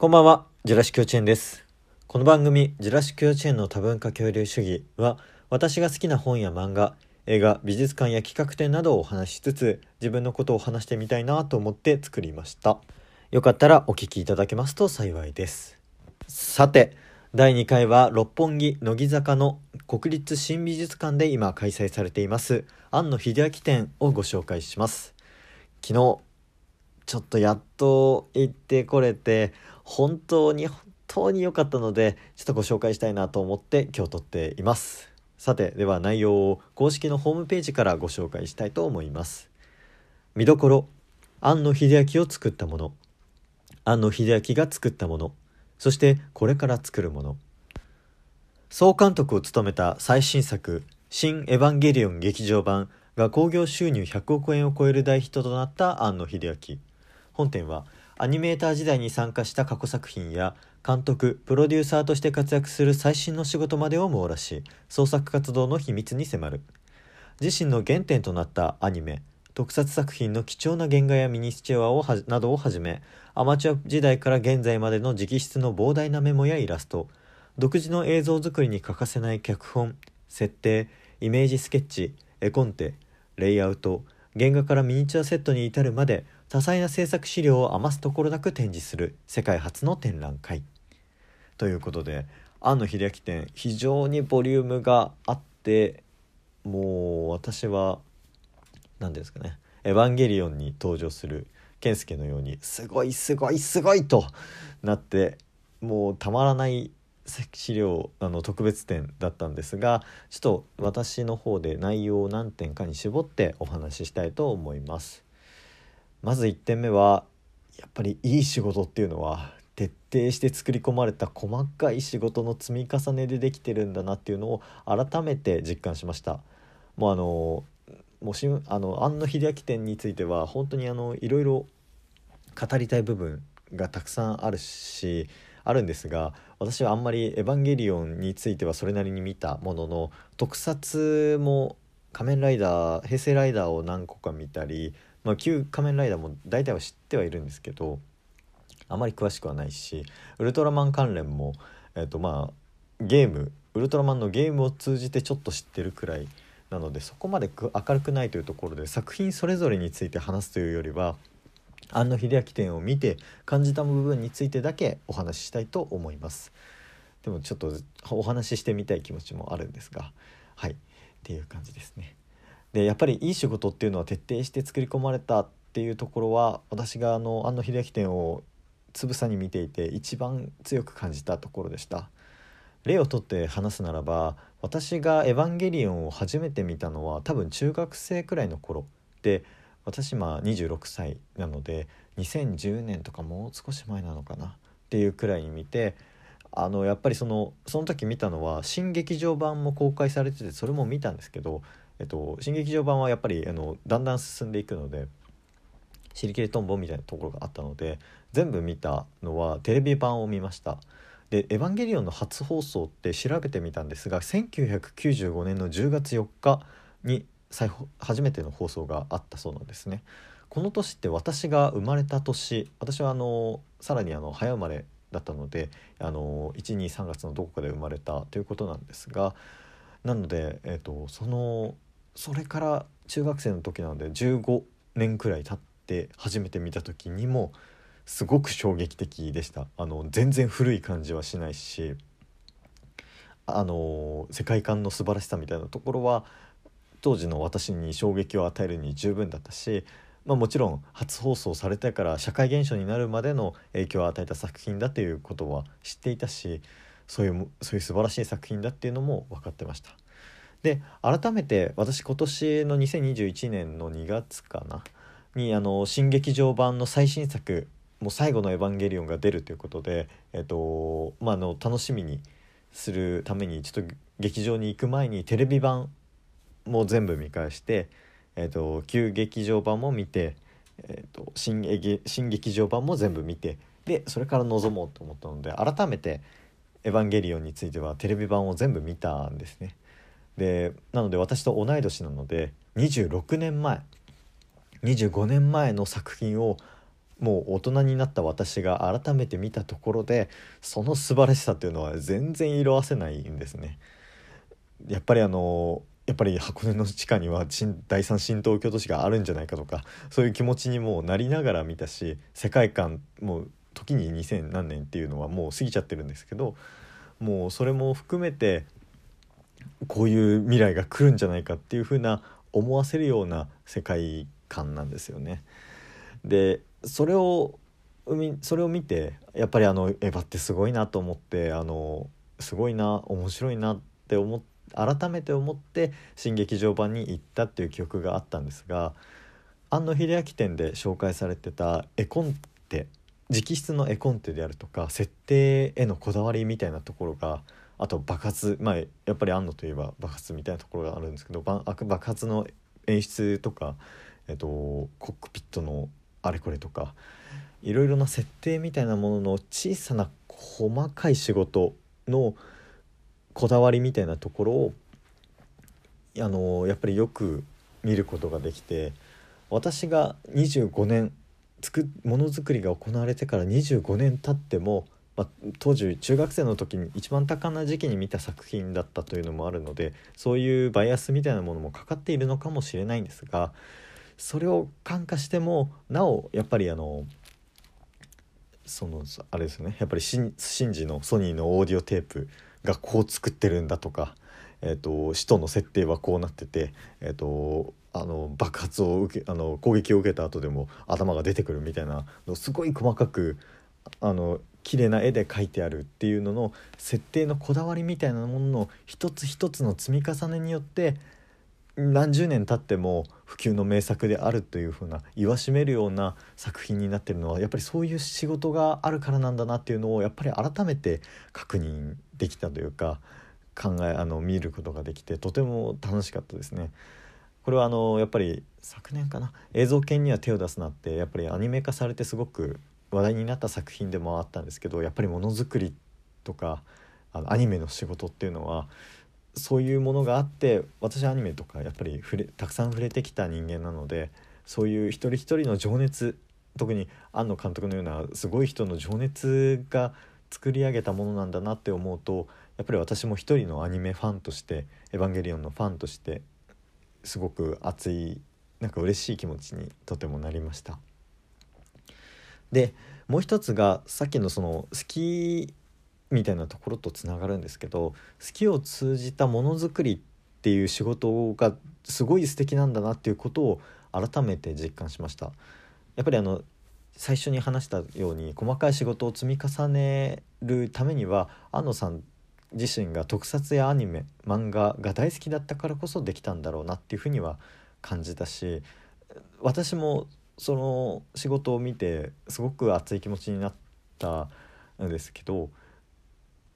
こんばんは、ジュラシック幼稚園です。この番組、ジュラシック幼稚園の多文化共有主義は、私が好きな本や漫画、映画、美術館や企画展などをお話ししつつ、自分のことを話してみたいなと思って作りました。よかったらお聞きいただけますと幸いです。さて、第2回は六本木乃木坂の国立新美術館で今開催されています、庵野秀明展をご紹介します。昨日、ちょっとやっと行ってこれて本当に本当に良かったのでちょっとご紹介したいなと思って今日撮っています。さてでは内容を公式のホームページからご紹介したいと思います。見どころ庵野秀明を作ったもの。庵野秀明が作ったもの。そしてこれから作るもの。総監督を務めた最新作「新エヴァンゲリオン劇場版」が興行収入100億円を超える大ヒットとなった庵野秀明。本展はアニメーター時代に参加した過去作品や監督プロデューサーとして活躍する最新の仕事までを網羅し創作活動の秘密に迫る。自身の原点となったアニメ特撮作品の貴重な原画やミニスチュアをなどをはじめアマチュア時代から現在までの直筆の膨大なメモやイラスト独自の映像作りに欠かせない脚本設定イメージスケッチ絵コンテレイアウト原画からミニチュアセットに至るまで多彩な制作資料を余すところなく展示する世界初の展覧会。ということで庵野秀明展非常にボリュームがあってもう私は何ですかね「エヴァンゲリオン」に登場する健介のようにすごいすごいすごいとなってもうたまらない資料あの特別展だったんですがちょっと私の方で内容を何点かに絞ってお話ししたいと思います。まず1点目はやっぱりいい仕事っていうのは徹底して作り込まれた細かい仕事の積み重ねでできてるんだなっていうのを改めて実感しました。もうあのもうしあの庵野秀明展については本当にあのいろいろ語りたい部分がたくさんあるしあるんですが私はあんまり「エヴァンゲリオン」についてはそれなりに見たものの特撮も「仮面ライダー」平成ライダーを何個か見たり、まあ、旧仮面ライダーも大体は知ってはいるんですけどあまり詳しくはないしウルトラマン関連も、えーとまあ、ゲームウルトラマンのゲームを通じてちょっと知ってるくらいなのでそこまで明るくないというところで作品それぞれについて話すというよりは庵野秀明展を見て感じた部分についてだけお話ししたいと思います。でもちょっとお話ししてみたい気持ちもあるんですが。はい。っていう感じですね。でやっぱりいい仕事っていうのは徹底して作り込まれたっていうところは私があの庵野秀明展をつぶさに見ていて一番強く感じたところでした。例をとって話すならば私が「エヴァンゲリオン」を初めて見たのは多分中学生くらいの頃で私今26歳なので2010年とかもう少し前なのかなっていうくらいに見てあのやっぱりそのその時見たのは新劇場版も公開されててそれも見たんですけど、えっと、新劇場版はやっぱりあのだんだん進んでいくので尻切れトンボみたいなところがあったので全部見たのはテレビ版を見ました。で「エヴァンゲリオン」の初放送って調べてみたんですが1995年の10月4日に最初めての放送があったそうなんですね。この年って私が生まれた年私はあのさらにあの早生まれだったので123月のどこかで生まれたということなんですがなので、えーと、そのそれから中学生の時なので15年くらい経って初めて見た時にもすごく衝撃的でしたあの全然古い感じはしないしあの世界観の素晴らしさみたいなところは当時の私に衝撃を与えるに十分だったし、まあ、もちろん初放送されてから社会現象になるまでの影響を与えた作品だということは知っていたしそういうそういう素晴らしい作品だっていうのも分かってました。で改めて私今年の2021年の2月かなにあの新劇場版の最新作もう最後の「エヴァンゲリオン」が出るということで、えっとまあ、の楽しみにするためにちょっと劇場に行く前にテレビ版も全部見返して、えっと、旧劇場版も見て、えっと、新新劇場版も全部見てでそれから臨もうと思ったので改めて「エヴァンゲリオン」についてはテレビ版を全部見たんですね。でなので私と同い年なので26年前25年前の作品をもう大人になった私が改めて見たところでその素晴らしさっていうのは全然色あせないんですね。やっぱりあのやっぱり箱根の地下には第三新東京都市があるんじゃないかとかそういう気持ちにもなりながら見たし世界観もう時に2000何年っていうのはもう過ぎちゃってるんですけどもうそれも含めてこういう未来が来るんじゃないかっていう風な思わせるような世界観なんですよね。でそれをそれを見てやっぱりあのエヴァってすごいなと思ってあのすごいな面白いなって思って改めて思って新劇場版に行ったっていう記憶があったんですが庵野秀明展で紹介されてた絵コンテ直筆の絵コンテであるとか設定へのこだわりみたいなところがあと爆発まあやっぱり庵野といえば爆発みたいなところがあるんですけど爆発の演出とか、えっと、コックピットのあれこれとかいろいろな設定みたいなものの小さな細かい仕事のこだわりみたいなところをあのやっぱりよく見ることができて私が25年つくものづくりが行われてから25年経っても、まあ、当時中学生の時に一番多感な時期に見た作品だったというのもあるのでそういうバイアスみたいなものもかかっているのかもしれないんですがそれを感化してもなおやっぱりあのそのあれですねやっぱりシンジのソニーのオーディオテープがこう作ってるんだとか、えーと、使徒の設定はこうなってて、えーと、あの爆発を受けあの攻撃を受けた後でも頭が出てくるみたいなのすごい細かくあの綺麗な絵で描いてあるっていうのの設定のこだわりみたいなものの一つ一つの積み重ねによって何十年経っても普及の名作であるというふうな言わしめるような作品になってるのはやっぱりそういう仕事があるからなんだなっていうのをやっぱり改めて確認できたというか考えあの見ることができてとても楽しかったですね。これはあのやっぱり昨年かな映像犬には手を出すなってやっぱりアニメ化されてすごく話題になった作品でもあったんですけどやっぱりものづくりとかあのアニメの仕事っていうのはそういうものがあって私アニメとかやっぱり触れたくさん触れてきた人間なのでそういう一人一人の情熱特に庵野監督のようなすごい人の情熱が作り上げたものなんだなって思うとやっぱり私も一人のアニメファンとして「エヴァンゲリオン」のファンとしてすごく熱いなんか嬉しい気持ちにとてもなりました。でもう一つがさっきのその好きみたいなところとつながるんですけど好きを通じたものづくりっていう仕事がすごい素敵なんだなっていうことを改めて実感しました。やっぱりあの最初に話したように細かい仕事を積み重ねるためには安野さん自身が特撮やアニメ漫画が大好きだったからこそできたんだろうなっていうふうには感じたし私もその仕事を見てすごく熱い気持ちになったんですけど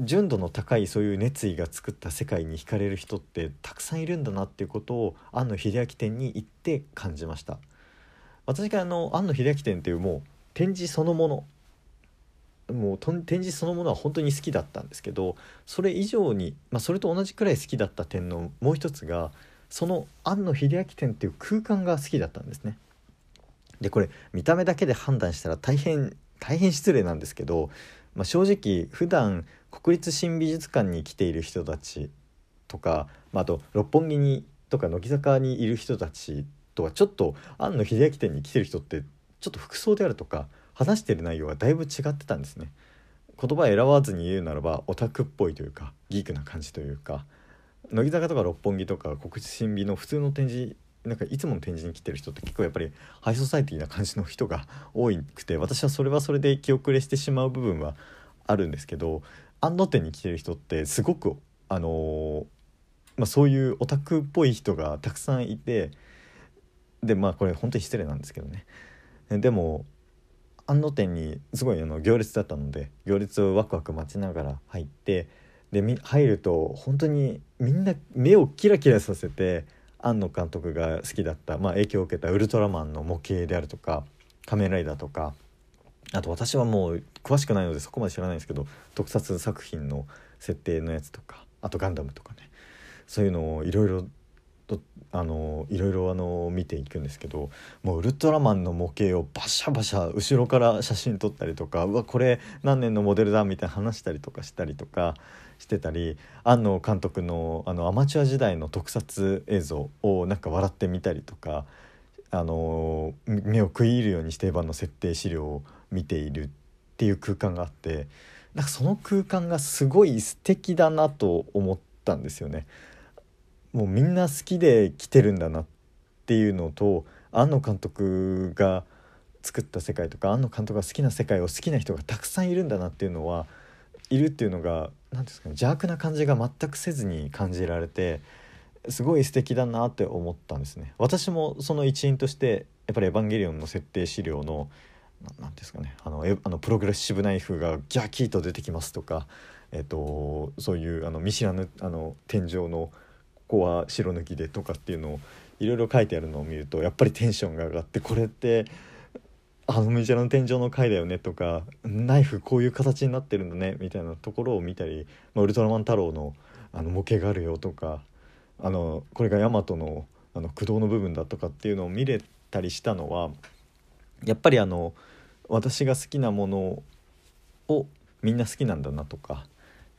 純度の高いそういう熱意が作った世界に惹かれる人ってたくさんいるんだなっていうことを庵野秀明展に行って感じました。私があの庵野秀明展っていうもう展示そのものもう展示そのものは本当に好きだったんですけどそれ以上に、まあ、それと同じくらい好きだった点のもう一つがその庵野秀明展っていう空間が好きだったんですね。でこれ見た目だけで判断したら大変大変失礼なんですけど、まあ、正直普段国立新美術館に来ている人たちとか、まあ、あと六本木にとか乃木坂にいる人たちとはちょっと庵野秀明店に来てる人ってちょっと服装であるとか話してる内容がだいぶ違ってたんですね。言葉選ばずに言うならばオタクっぽいというかギークな感じというか乃木坂とか六本木とか国立新美の普通の展示なんかいつもの展示に来てる人って結構やっぱりハイソサイティな感じの人が多くて私はそれはそれで気遅れしてしまう部分はあるんですけど安野店に来てる人ってすごくあのー、まあ、そういうオタクっぽい人がたくさんいてでまあこれ本当に失礼なんですけどね。でも安野店にすごいあの行列だったので行列をワクワク待ちながら入ってで入ると本当にみんな目をキラキラさせて庵野監督が好きだった、まあ、影響を受けたウルトラマンの模型であるとか仮面ライダーとかあと私はもう詳しくないのでそこまで知らないんですけど特撮作品の設定のやつとかあとガンダムとかね。そういうのをいろいろとあのいろいろあの見ていくんですけどもうウルトラマンの模型をバシャバシャ後ろから写真撮ったりとかうわこれ何年のモデルだみたいな話したりとかしたりとかしてたり庵野監督のあのアマチュア時代の特撮映像をなんか笑ってみたりとかあの目を食い入るようにしてエヴァの設定資料を見ているっていう空間があってなんかその空間がすごい素敵だなと思ったんですよね。もうみんな好きで来てるんだなっていうのと庵野監督が作った世界とか庵野監督が好きな世界を好きな人がたくさんいるんだなっていうのはいるっていうのが何ですかね邪悪な感じが全くせずに感じられてすごい素敵だなって思ったんですね。私もその一員としてやっぱり「エヴァンゲリオン」の設定資料の何ですかね。あのえあのプログレッシブナイフがギャキーと出てきますとか、えっと、そういうあの見知らぬあの天井のここは白抜きでとかっていうのをいろいろ書いてあるのを見るとやっぱりテンションが上がってこれってあの道の天井の回だよねとかナイフこういう形になってるんだねみたいなところを見たり、まあ、ウルトラマン太郎のあの模型があるよとかあのこれがヤマトのあの駆動の部分だとかっていうのを見れたりしたのはやっぱりあの私が好きなものをみんな好きなんだなとか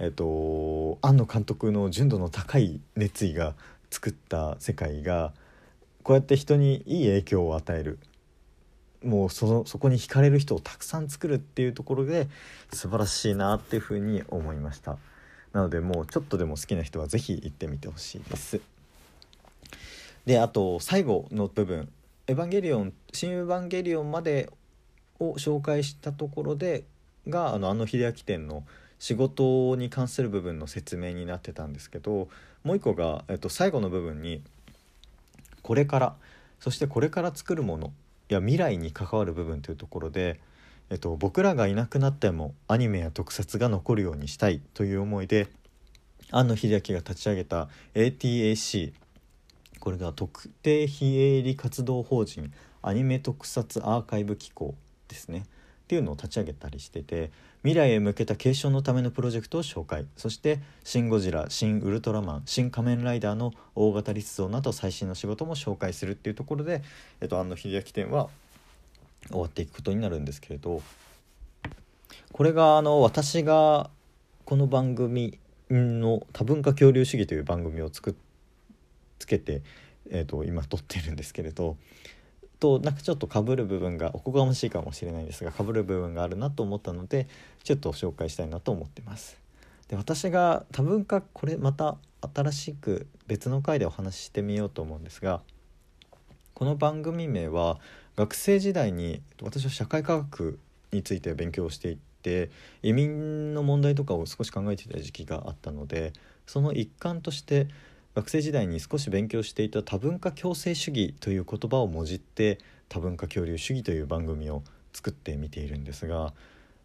えっと、庵野監督の純度の高い熱意が作った世界がこうやって人にいい影響を与える。もうそのそこに惹かれる人をたくさん作るっていうところで素晴らしいなっていうふうに思いました。なのでもうちょっとでも好きな人は是非行ってみてほしいです。であと最後の部分「エヴァンゲリオン」「新エヴァンゲリオン」までを紹介したところでがあのあの秀明店の「仕事に関する部分の説明になってたんですけどもう一個が、えっと、最後の部分にこれからそしてこれから作るものや未来に関わる部分というところで、えっと、僕らがいなくなってもアニメや特撮が残るようにしたいという思いで庵野秀明が立ち上げた ATAC これが特定非営利活動法人アニメ特撮アーカイブ機構ですね。っていうのを立ち上げたりしてて未来へ向けた継承のためのプロジェクトを紹介。そして「シン・ゴジラ」「シン・ウルトラマン」「シン・仮面ライダー」の大型立像など最新の仕事も紹介するっていうところで、えっと、庵野秀明展は終わっていくことになるんですけれどこれがあの私がこの番組の多文化恐竜主義という番組を作ってつけて、えーと今撮ってるんですけれどとなんかちょっとかぶる部分がおこがましいかもしれないんですがかぶる部分があるなと思ったのでちょっと紹介したいなと思ってます。で私が多文化これまた新しく別の回でお話ししてみようと思うんですがこの番組名は学生時代に私は社会科学について勉強していて移民の問題とかを少し考えていた時期があったのでその一環として学生時代に少し勉強していた多文化共生主義という言葉をもじって多文化恐竜主義という番組を作ってみているんですが、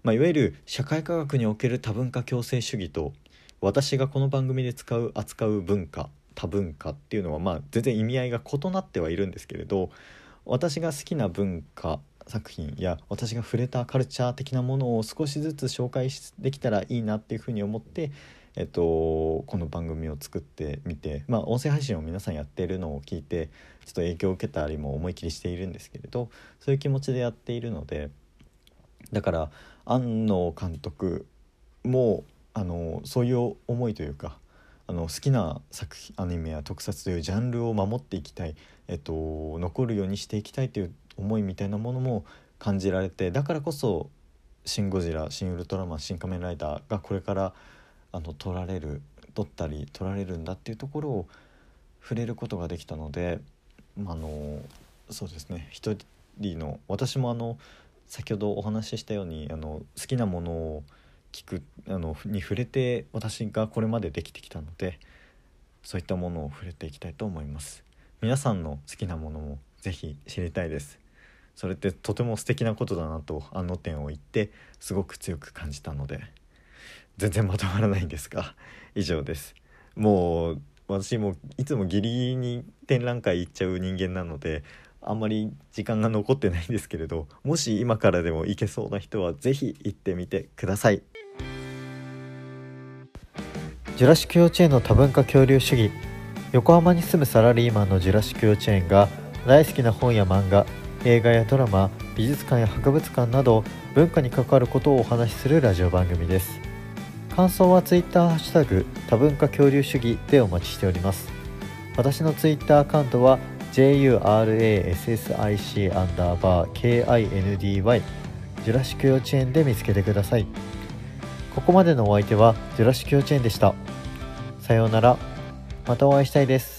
まあ、いわゆる社会科学における多文化共生主義と私がこの番組で使う扱う文化多文化っていうのはまあ全然意味合いが異なってはいるんですけれど私が好きな文化作品や私が触れたカルチャー的なものを少しずつ紹介できたらいいなっていうふうに思ってえっと、この番組を作ってみて、まあ、音声配信を皆さんやっているのを聞いてちょっと影響を受けたりも思い切りしているんですけれどそういう気持ちでやっているのでだから庵野監督もあのそういう思いというかあの好きな作品アニメや特撮というジャンルを守っていきたい、えっと、残るようにしていきたいという思いみたいなものも感じられてだからこそ「シン・ゴジラ」「シン・ウルトラマン」「シン・仮面ライダー」がこれからあの取られる取ったり取られるんだっていうところを触れることができたので、まあのそうですね。一人の私もあの先ほどお話ししたようにあの好きなものを聞くあのに触れて私がこれまでできてきたのでそういったものを触れていきたいと思います。皆さんの好きなものもぜひ知りたいです。それってとても素敵なことだなとあの点を言ってすごく強く感じたので。全然まとまらないんですが 以上です。もう私もいつもギリギリに展覧会行っちゃう人間なのであんまり時間が残ってないんですけれどもし今からでも行けそうな人は是非行ってみてください。ジュラシック幼稚園の多文化恐竜主義。横浜に住むサラリーマンのジュラシック幼稚園が大好きな本や漫画映画やドラマ美術館や博物館など文化に関わることをお話しするラジオ番組です。感想は Twitter ハッシュタグ多文化恐竜主義でお待ちしております。私の Twitter アカウントは JURASSIC アンダーバー KINDY ジュラシック幼稚園で見つけてください。ここまでのお相手はジュラシック幼稚園でした。さようなら。またお会いしたいです。